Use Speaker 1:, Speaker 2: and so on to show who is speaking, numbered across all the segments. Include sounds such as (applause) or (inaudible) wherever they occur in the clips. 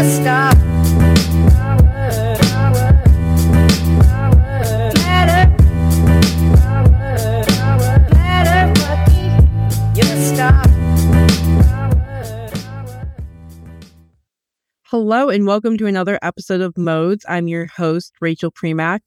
Speaker 1: Hello, and welcome to another episode of Modes. I'm your host, Rachel Premack.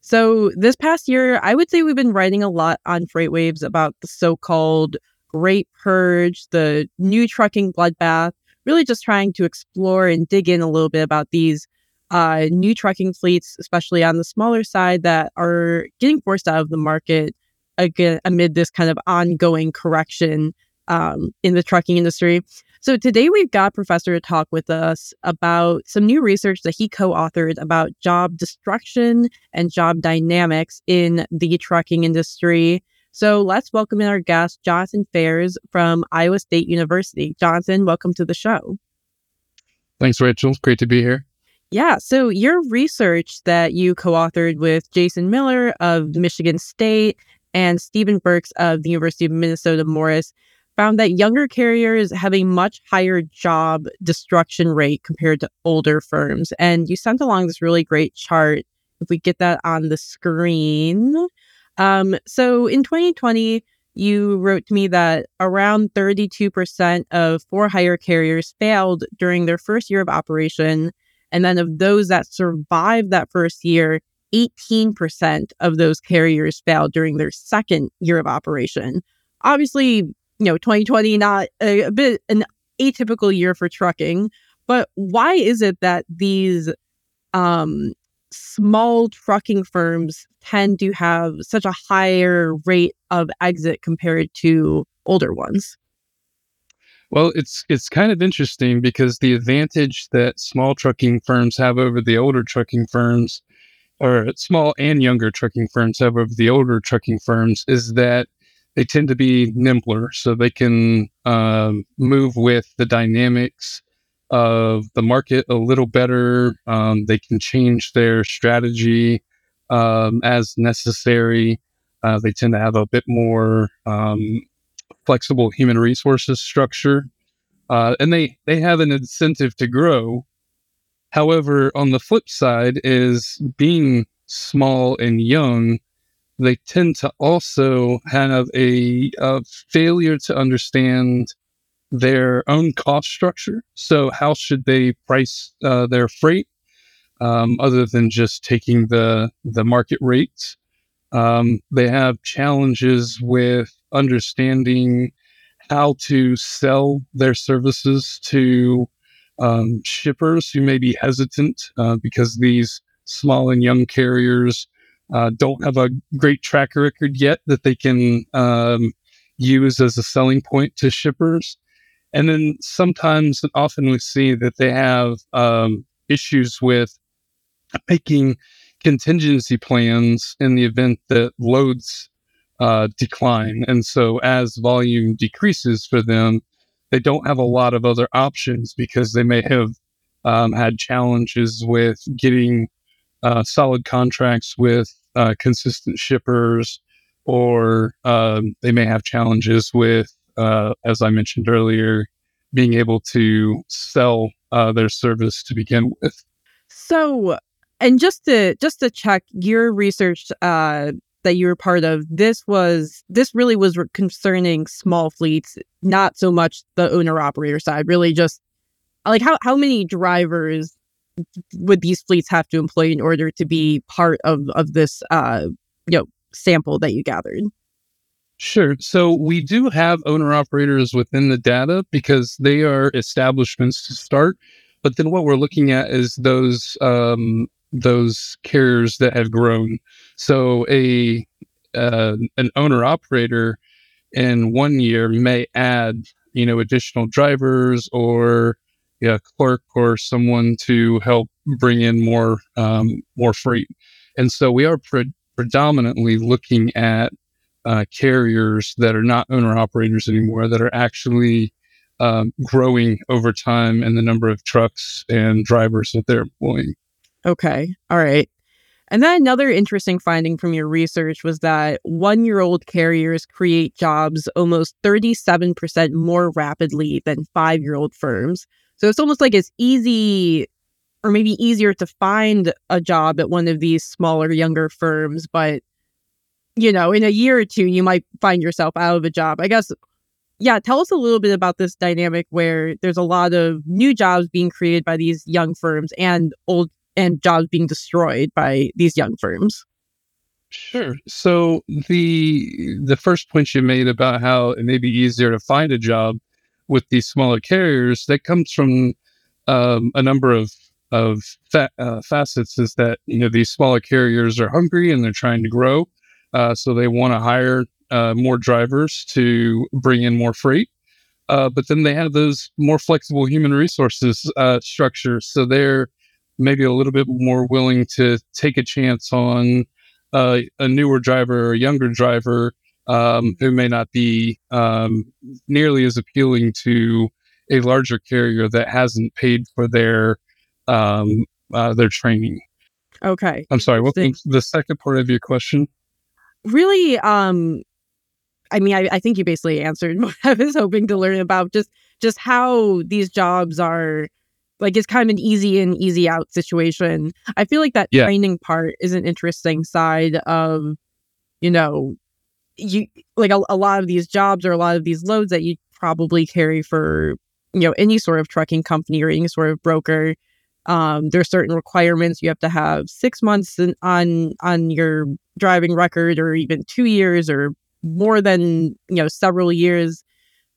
Speaker 1: So, this past year, I would say we've been writing a lot on FreightWaves about the so called Great Purge, the new trucking bloodbath, really just trying to explore and dig in a little bit about these uh, new trucking fleets, especially on the smaller side, that are getting forced out of the market again, amid this kind of ongoing correction um, in the trucking industry. So today we've got Professor to talk with us about some new research that he co-authored about job destruction and job dynamics in the trucking industry. So let's welcome in our guest, Jonathan Phares from Iowa State University. Jonathan, welcome to the show.
Speaker 2: Thanks, Rachel. Great to be here.
Speaker 1: Yeah. So your research that you co-authored with Jason Miller of Michigan State and Stephen Burks of the University of Minnesota Morris found that younger carriers have a much higher job destruction rate compared to older firms. And you sent along this really great chart. If we get that on the screen. Um, so in 2020, you wrote to me that around 32% of for hire carriers failed during their first year of operation. And then of those that survived that first year, 18% of those carriers failed during their second year of operation. Obviously, you know 2020 not a, a bit an atypical year for trucking but why is it that these um, small trucking firms tend to have such a higher rate of exit compared to older ones.
Speaker 2: Well it's it's kind of interesting because the advantage that small trucking firms have over the older trucking firms or small and younger trucking firms have over the older trucking firms is that they tend to be nimbler, so they can um, move with the dynamics of the market a little better. Um, they can change their strategy um, as necessary. Uh, they tend to have a bit more um, flexible human resources structure, uh, and they they have an incentive to grow. However, on the flip side, is being small and young they tend to also have a, a failure to understand their own cost structure. So, how should they price uh, their freight um, other than just taking the the market rates? Um, they have challenges with understanding how to sell their services to um, shippers who may be hesitant uh, because these small and young carriers uh, don't have a great track record yet that they can um, use as a selling point to shippers. And then sometimes, often we see that they have um, issues with making contingency plans in the event that loads uh, decline. And so, as volume decreases for them, they don't have a lot of other options because they may have um, had challenges with getting uh, solid contracts with uh, consistent shippers, or um, they may have challenges with, uh, as I mentioned earlier, being able to sell uh, their service to begin with.
Speaker 1: So, and just to just to check your research uh, that you were part of, this was this really was concerning small fleets, not so much the owner operator side. Really, just like how how many drivers would these fleets have to employ in order to be part of of this uh, you know sample that you gathered?
Speaker 2: Sure. So we do have owner operators within the data because they are establishments to start. But then what we're looking at is those um, those carriers that have grown. So a uh, an owner operator in one year may add, you know, additional drivers or yeah, clerk or someone to help bring in more um, more freight. And so we are pre- predominantly looking at uh, carriers that are not owner operators anymore, that are actually um, growing over time and the number of trucks and drivers that they're employing.
Speaker 1: Okay. All right. And then another interesting finding from your research was that one year old carriers create jobs almost 37% more rapidly than five year old firms. So it's almost like it's easy or maybe easier to find a job at one of these smaller, younger firms. But, you know, in a year or two, you might find yourself out of a job. I guess, yeah, tell us a little bit about this dynamic where there's a lot of new jobs being created by these young firms and old and jobs being destroyed by these young firms.
Speaker 2: Sure. So the the first point you made about how it may be easier to find a job with these smaller carriers that comes from um, a number of of fa- uh, facets is that you know these smaller carriers are hungry and they're trying to grow, uh, so they want to hire uh, more drivers to bring in more freight. Uh, but then they have those more flexible human resources uh, structures, so they're maybe a little bit more willing to take a chance on uh, a newer driver or a younger driver um, who may not be um, nearly as appealing to a larger carrier that hasn't paid for their um, uh, their training.
Speaker 1: Okay.
Speaker 2: I'm sorry. What the second part of your question?
Speaker 1: Really, um, I mean, I, I think you basically answered (laughs) what I was hoping to learn about just just how these jobs are like it's kind of an easy in, easy out situation. I feel like that yeah. training part is an interesting side of, you know, you like a, a lot of these jobs or a lot of these loads that you probably carry for, you know, any sort of trucking company or any sort of broker. Um, there are certain requirements you have to have six months in, on on your driving record, or even two years, or more than you know several years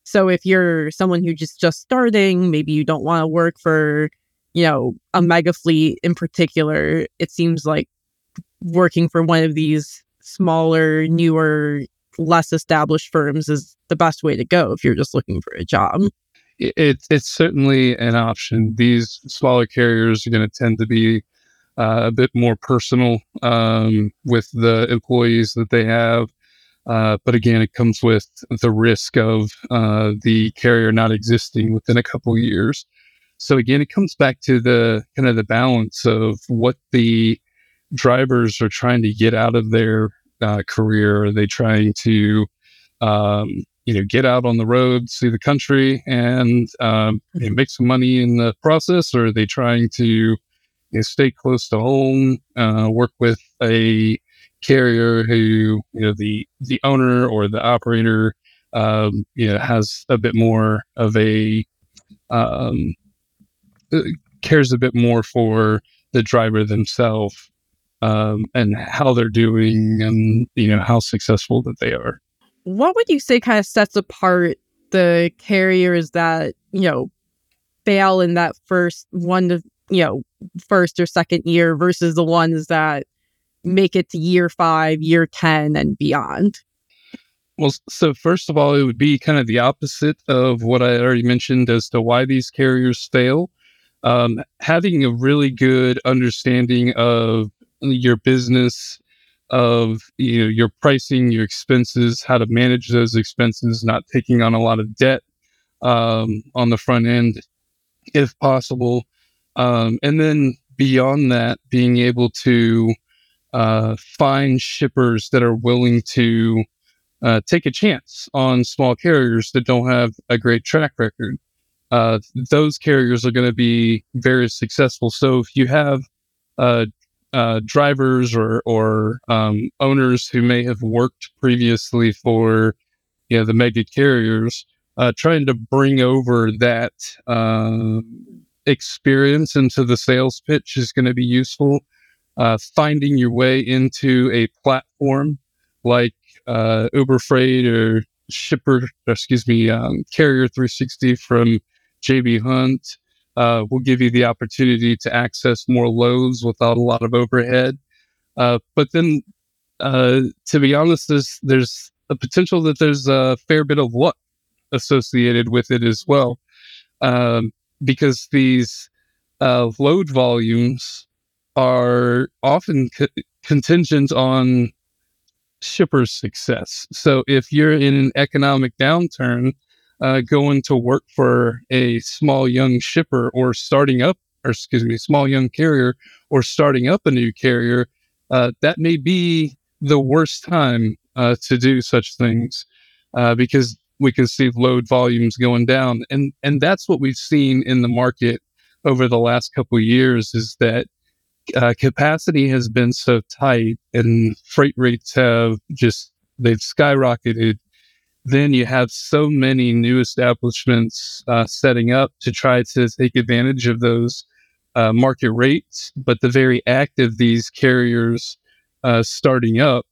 Speaker 1: so if you're someone who just just starting, maybe you don't want to work for, you know, a mega fleet in particular, it seems like working for one of these smaller, newer, less established firms is the best way to go if you're just looking for a job.
Speaker 2: It's it's certainly an option. These smaller carriers are going to tend to be uh, a bit more personal um, with the employees that they have. Uh, but again, it comes with the risk of uh, the carrier not existing within a couple years. So again, it comes back to the kind of the balance of what the drivers are trying to get out of their uh, career. Are they trying to, um, you know, get out on the road, see the country, and um, you know, mm-hmm. make some money in the process, or are they trying to you know, stay close to home, uh, work with a carrier who you know the the owner or the operator um, you know has a bit more of a um, uh, cares a bit more for the driver themselves um, and how they're doing and you know how successful that they are.
Speaker 1: What would you say kind of sets apart the carriers that you know fail in that first one to you know first or second year versus the ones that make it to year five, year 10, and beyond?
Speaker 2: Well, so first of all, it would be kind of the opposite of what I already mentioned as to why these carriers fail. Um, having a really good understanding of your business, of you know your pricing, your expenses, how to manage those expenses, not taking on a lot of debt um, on the front end, if possible, um, and then beyond that, being able to uh, find shippers that are willing to uh, take a chance on small carriers that don't have a great track record. Uh, those carriers are going to be very successful. So if you have uh, uh, drivers or or um, owners who may have worked previously for you know the mega carriers, uh, trying to bring over that um, experience into the sales pitch is going to be useful. Uh, finding your way into a platform like uh, Uber Freight or Shipper, excuse me, um, Carrier 360 from JB Hunt uh, will give you the opportunity to access more loads without a lot of overhead. Uh, but then uh, to be honest, there's there's a potential that there's a fair bit of luck associated with it as well, um, because these uh, load volumes are often co- contingent on shipper's success. So if you're in an economic downturn, uh, going to work for a small young shipper or starting up, or excuse me, small young carrier or starting up a new carrier, uh, that may be the worst time uh, to do such things uh, because we can see load volumes going down, and and that's what we've seen in the market over the last couple years is that uh, capacity has been so tight and freight rates have just they've skyrocketed then you have so many new establishments uh, setting up to try to take advantage of those uh, market rates. But the very act of these carriers uh, starting up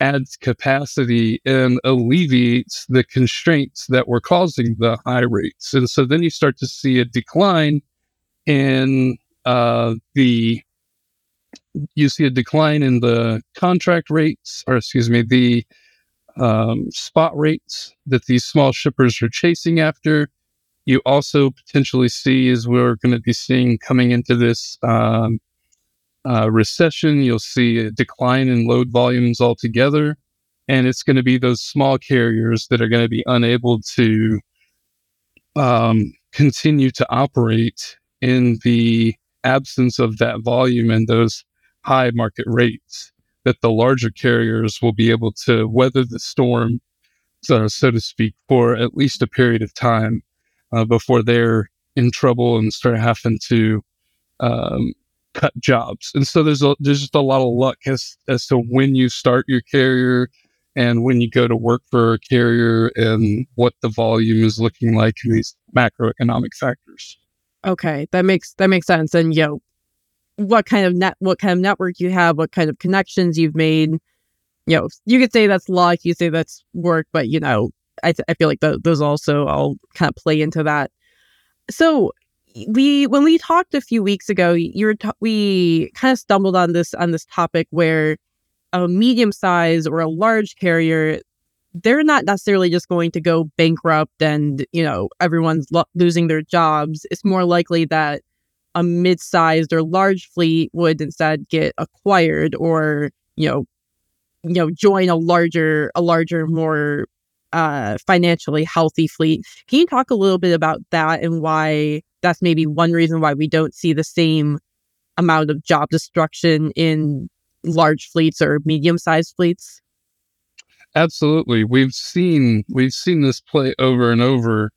Speaker 2: adds capacity and alleviates the constraints that were causing the high rates. And so then you start to see a decline in uh, the you see a decline in the contract rates, or excuse me, the um, spot rates that these small shippers are chasing after. You also potentially see, as we're going to be seeing coming into this um, uh, recession, you'll see a decline in load volumes altogether. And it's going to be those small carriers that are going to be unable to um, continue to operate in the absence of that volume and those high market rates that the larger carriers will be able to weather the storm, so, so to speak, for at least a period of time uh, before they're in trouble and start having to um, cut jobs. And so there's a, there's just a lot of luck as as to when you start your carrier and when you go to work for a carrier and what the volume is looking like in these macroeconomic factors.
Speaker 1: Okay, that makes that makes sense. And you know, what kind of net what kind of network you have, what kind of connections you've made. You know, you could say that's luck, you say that's work, but you know, I, th- I feel like those also all kind of play into that. So we when we talked a few weeks ago, you were t- we kind of stumbled on this on this topic where a medium size or a large carrier they're not necessarily just going to go bankrupt and you know everyone's lo- losing their jobs it's more likely that a mid-sized or large fleet would instead get acquired or you know you know join a larger a larger more uh financially healthy fleet. Can you talk a little bit about that and why that's maybe one reason why we don't see the same amount of job destruction in large fleets or medium-sized fleets?
Speaker 2: Absolutely. We've seen we've seen this play over and over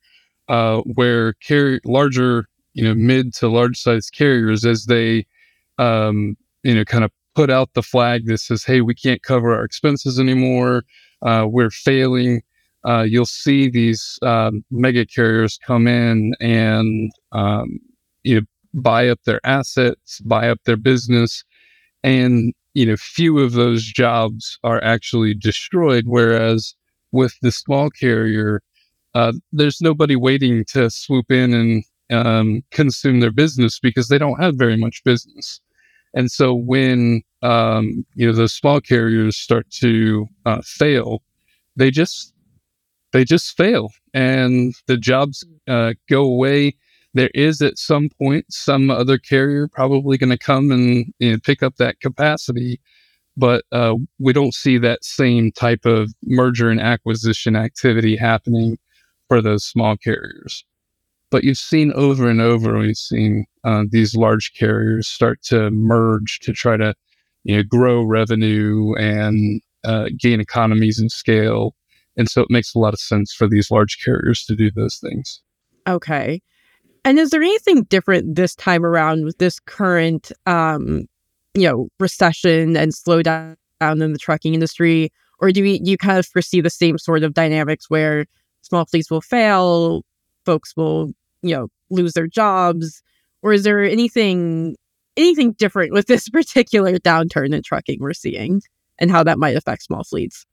Speaker 2: uh, where carry larger you know mid to large size carriers as they um, you know kind of put out the flag that says hey we can't cover our expenses anymore. Uh, we're failing. Uh, you'll see these um, mega carriers come in and um, you know buy up their assets buy up their business and you know few of those jobs are actually destroyed whereas with the small carrier uh, there's nobody waiting to swoop in and um, consume their business because they don't have very much business. And so when um, you know those small carriers start to uh, fail, they just they just fail, and the jobs uh, go away. There is at some point some other carrier probably going to come and you know, pick up that capacity, but uh, we don't see that same type of merger and acquisition activity happening for those small carriers. But you've seen over and over, we've seen uh, these large carriers start to merge to try to, you know, grow revenue and uh, gain economies and scale. And so it makes a lot of sense for these large carriers to do those things.
Speaker 1: Okay. And is there anything different this time around with this current, um, you know, recession and slowdown in the trucking industry? Or do we, you kind of foresee the same sort of dynamics where small fleets will fail, folks will you know lose their jobs or is there anything anything different with this (laughs) particular downturn in trucking we're seeing and how that might affect small fleets?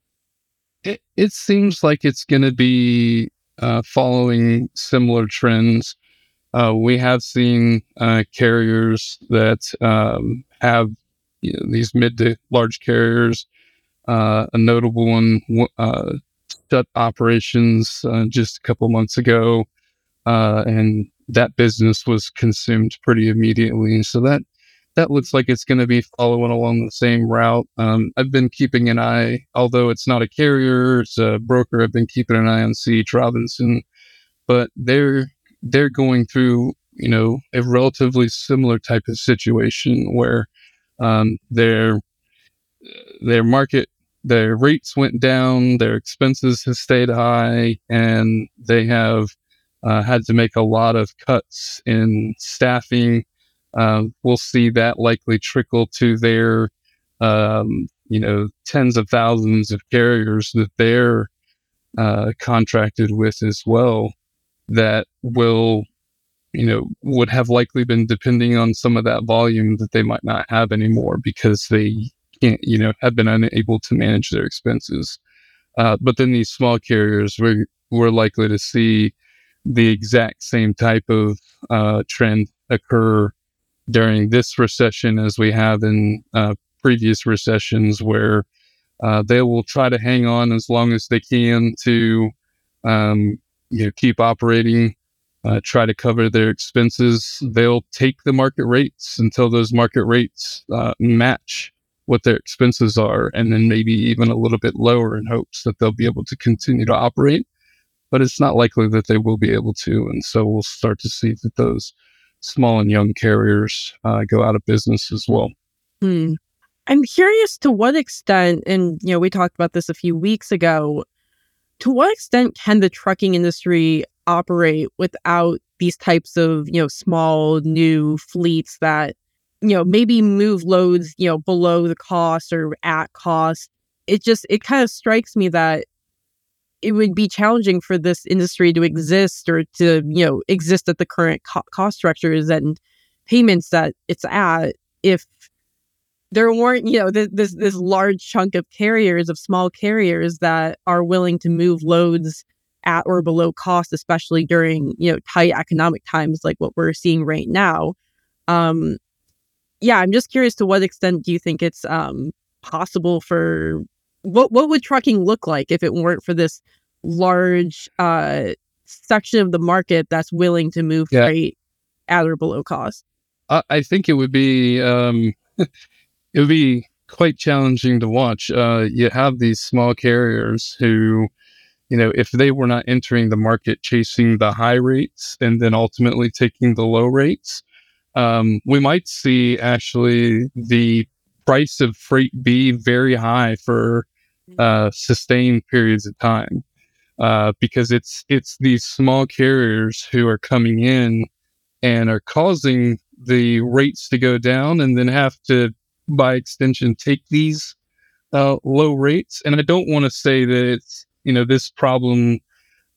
Speaker 2: It, it seems like it's going to be uh, following similar trends. Uh, we have seen uh, carriers that um, have you know, these mid to large carriers uh, a notable one, uh, shut operations uh, just a couple months ago, uh, and that business was consumed pretty immediately. So that that looks like it's going to be following along the same route. Um, I've been keeping an eye, although it's not a carrier, it's a broker. I've been keeping an eye on C.H. Robinson, but they're they're going through you know a relatively similar type of situation where um, their their market their rates went down, their expenses have stayed high, and they have uh, had to make a lot of cuts in staffing um, we'll see that likely trickle to their, um, you know, tens of thousands of carriers that they're uh, contracted with as well that will, you know, would have likely been depending on some of that volume that they might not have anymore because they can't, you know, have been unable to manage their expenses. Uh, but then these small carriers, we're, we're likely to see the exact same type of uh, trend occur during this recession as we have in uh, previous recessions, where uh, they will try to hang on as long as they can to um, you know, keep operating, uh, try to cover their expenses. They'll take the market rates until those market rates uh, match what their expenses are, and then maybe even a little bit lower in hopes that they'll be able to continue to operate. But it's not likely that they will be able to. And so we'll start to see that those small and young carriers uh, go out of business as well.
Speaker 1: Hmm. I'm curious to what extent, and you know, we talked about this a few weeks ago. To what extent can the trucking industry operate without these types of you know small new fleets that you know maybe move loads you know below the cost or at cost? It just it kind of strikes me that it would be challenging for this industry to exist or to you know exist at the current co- cost structures and payments that it's at if there weren't you know th- this this large chunk of carriers of small carriers that are willing to move loads at or below cost especially during you know tight economic times like what we're seeing right now. Um yeah i'm just curious to what extent do you think it's um possible for what what would trucking look like if it weren't for this large uh section of the market that's willing to move yeah. freight at or below cost?
Speaker 2: I, I think it would be um (laughs) it would be quite challenging to watch. Uh, you have these small carriers who, you know, if they were not entering the market chasing the high rates and then ultimately taking the low rates, um, we might see actually the price of freight be very high for. Uh, sustained periods of time uh, because it's it's these small carriers who are coming in and are causing the rates to go down and then have to by extension take these uh, low rates and i don't want to say that it's you know this problem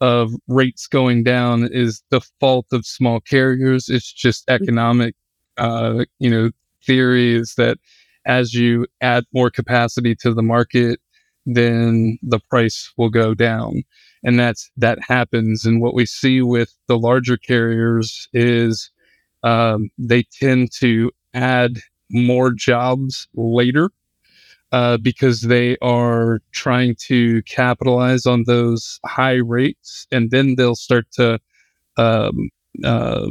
Speaker 2: of rates going down is the fault of small carriers it's just mm. economic uh, you know theory is that as you add more capacity to the market, then the price will go down. And that's that happens. And what we see with the larger carriers is um, they tend to add more jobs later uh, because they are trying to capitalize on those high rates, and then they'll start to, um, uh,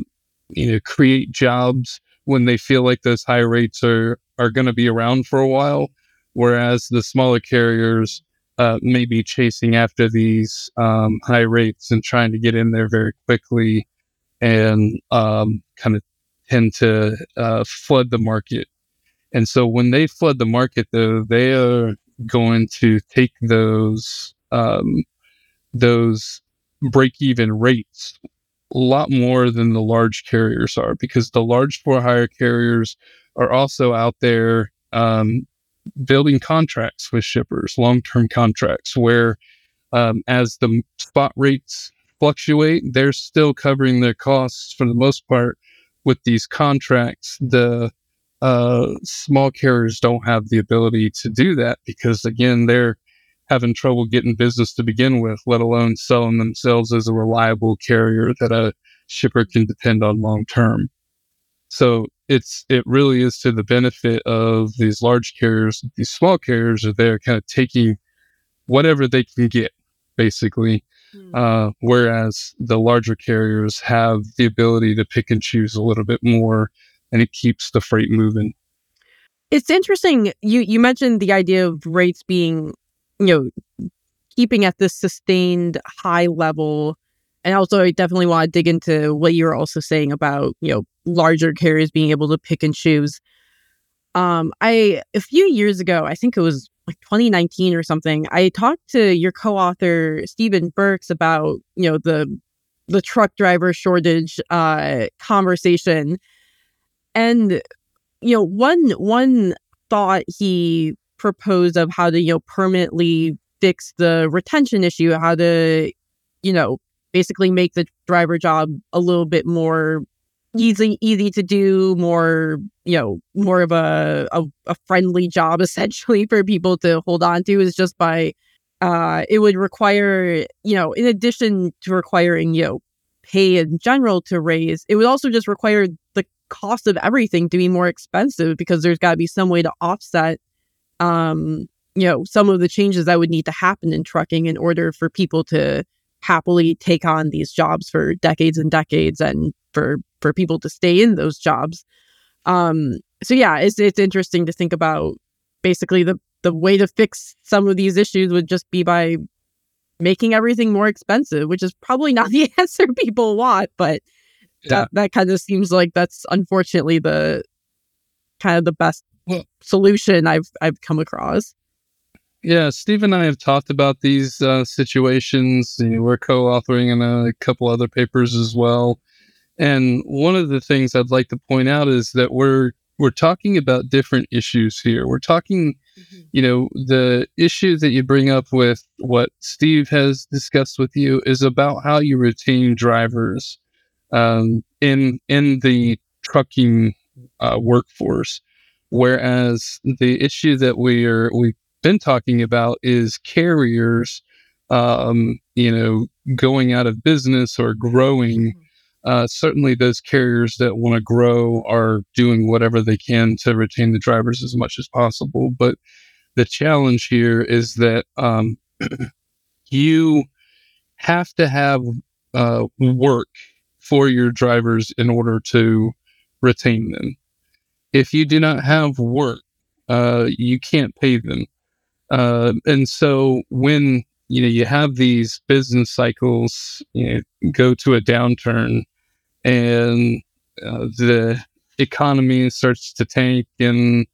Speaker 2: you know, create jobs when they feel like those high rates are are going to be around for a while, whereas the smaller carriers uh, may be chasing after these um, high rates and trying to get in there very quickly and um, kind of tend to uh, flood the market. And so when they flood the market, though, they are going to take those um, those break even rates a lot more than the large carriers are because the large for hire carriers are also out there um, building contracts with shippers, long term contracts, where um, as the spot rates fluctuate, they're still covering their costs for the most part with these contracts. The uh, small carriers don't have the ability to do that because, again, they're having trouble getting business to begin with, let alone selling themselves as a reliable carrier that a shipper can depend on long term. So it's it really is to the benefit of these large carriers. These small carriers are there, kind of taking whatever they can get, basically. Mm. Uh, whereas the larger carriers have the ability to pick and choose a little bit more, and it keeps the freight moving.
Speaker 1: It's interesting. You you mentioned the idea of rates being, you know, keeping at this sustained high level. And also, I definitely want to dig into what you were also saying about, you know, larger carriers being able to pick and choose. Um, I a few years ago, I think it was like 2019 or something, I talked to your co-author Stephen Burks about, you know, the the truck driver shortage uh conversation. And you know, one one thought he proposed of how to, you know, permanently fix the retention issue, how to, you know, basically make the driver job a little bit more easy easy to do more you know more of a, a, a friendly job (laughs) essentially for people to hold on to is just by uh it would require you know in addition to requiring you know pay in general to raise it would also just require the cost of everything to be more expensive because there's got to be some way to offset um you know some of the changes that would need to happen in trucking in order for people to happily take on these jobs for decades and decades and for for people to stay in those jobs um so yeah it's it's interesting to think about basically the the way to fix some of these issues would just be by making everything more expensive which is probably not (laughs) the answer people want but yeah. that, that kind of seems like that's unfortunately the kind of the best well, solution i've i've come across
Speaker 2: yeah, Steve and I have talked about these uh, situations. You know, we're co-authoring in a couple other papers as well. And one of the things I'd like to point out is that we're we're talking about different issues here. We're talking, mm-hmm. you know, the issue that you bring up with what Steve has discussed with you is about how you retain drivers um, in in the trucking uh, workforce. Whereas the issue that we are we been talking about is carriers, um, you know, going out of business or growing. Mm-hmm. Uh, certainly, those carriers that want to grow are doing whatever they can to retain the drivers as much as possible. But the challenge here is that um, (clears throat) you have to have uh, work for your drivers in order to retain them. If you do not have work, uh, you can't pay them. Uh, and so when you know you have these business cycles you know, go to a downturn and uh, the economy starts to tank and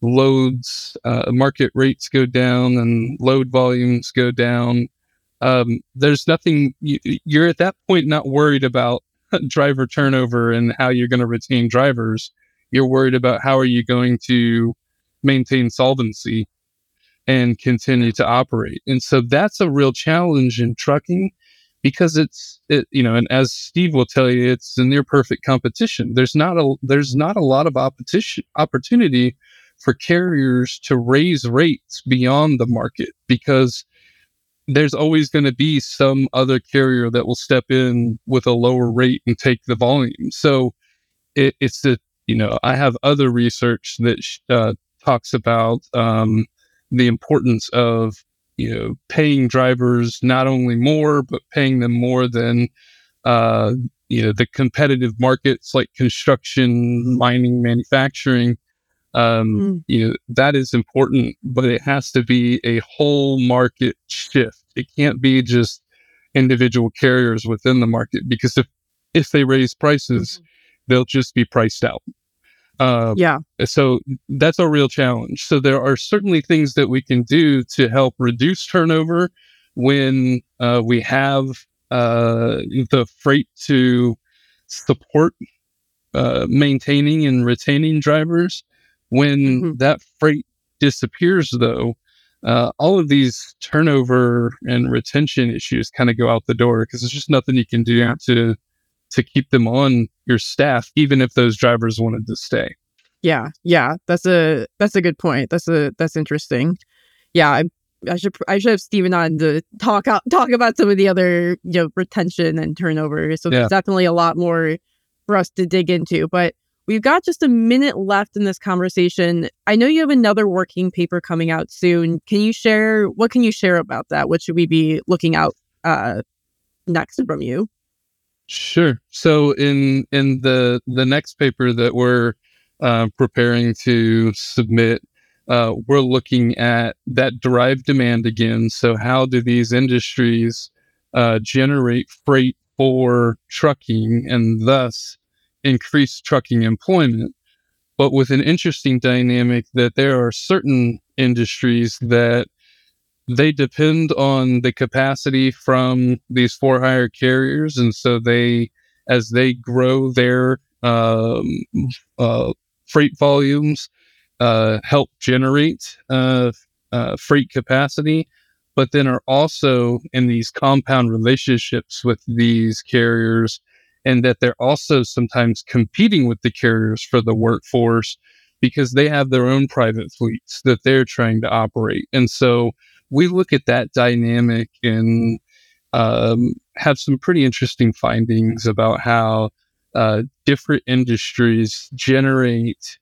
Speaker 2: loads uh, market rates go down and load volumes go down um, there's nothing you, you're at that point not worried about (laughs) driver turnover and how you're going to retain drivers. You're worried about how are you going to maintain solvency and continue to operate. And so that's a real challenge in trucking because it's it, you know, and as Steve will tell you, it's a near perfect competition. There's not a there's not a lot of opposition opportunity for carriers to raise rates beyond the market because there's always going to be some other carrier that will step in with a lower rate and take the volume. So it, it's the you know I have other research that uh, talks about um, the importance of you know paying drivers not only more but paying them more than uh, you know the competitive markets like construction mining manufacturing um, mm. you know that is important but it has to be a whole market shift it can't be just individual carriers within the market because if if they raise prices mm-hmm. they'll just be priced out
Speaker 1: uh, yeah.
Speaker 2: So that's a real challenge. So there are certainly things that we can do to help reduce turnover when uh, we have uh, the freight to support uh, maintaining and retaining drivers. When mm-hmm. that freight disappears, though, uh, all of these turnover and retention issues kind of go out the door because there's just nothing you can do to to keep them on your staff, even if those drivers wanted to stay.
Speaker 1: Yeah, yeah, that's a that's a good point. That's a that's interesting. Yeah, I, I should I should have Stephen on to talk out talk about some of the other you know retention and turnover. So yeah. there's definitely a lot more for us to dig into. But We've got just a minute left in this conversation. I know you have another working paper coming out soon. Can you share what can you share about that? What should we be looking out uh, next from you?
Speaker 2: Sure. So in in the the next paper that we're uh, preparing to submit, uh, we're looking at that derived demand again. So how do these industries uh, generate freight for trucking and thus increase trucking employment? But with an interesting dynamic that there are certain industries that they depend on the capacity from these for hire carriers. And so they, as they grow their um, uh, freight volumes, uh, help generate uh, uh, freight capacity, but then are also in these compound relationships with these carriers, and that they're also sometimes competing with the carriers for the workforce because they have their own private fleets that they're trying to operate. And so we look at that dynamic and um, have some pretty interesting findings about how uh, different industries generate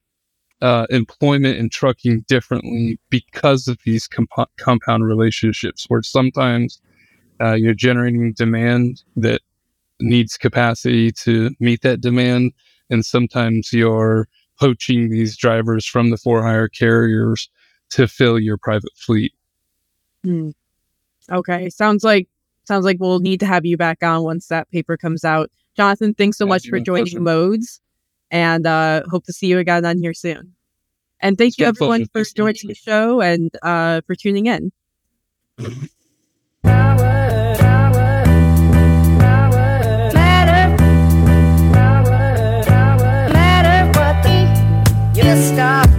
Speaker 2: uh, employment in trucking differently because of these comp- compound relationships, where sometimes uh, you're generating demand that needs capacity to meet that demand, and sometimes you're poaching these drivers from the for hire carriers to fill your private fleet.
Speaker 1: Hmm. Okay. Sounds like sounds like we'll need to have you back on once that paper comes out. Jonathan, thanks so yeah, much for joining pleasure. Modes, and uh, hope to see you again on here soon. And thank it's you everyone for joining the show and uh, for tuning in. Stop.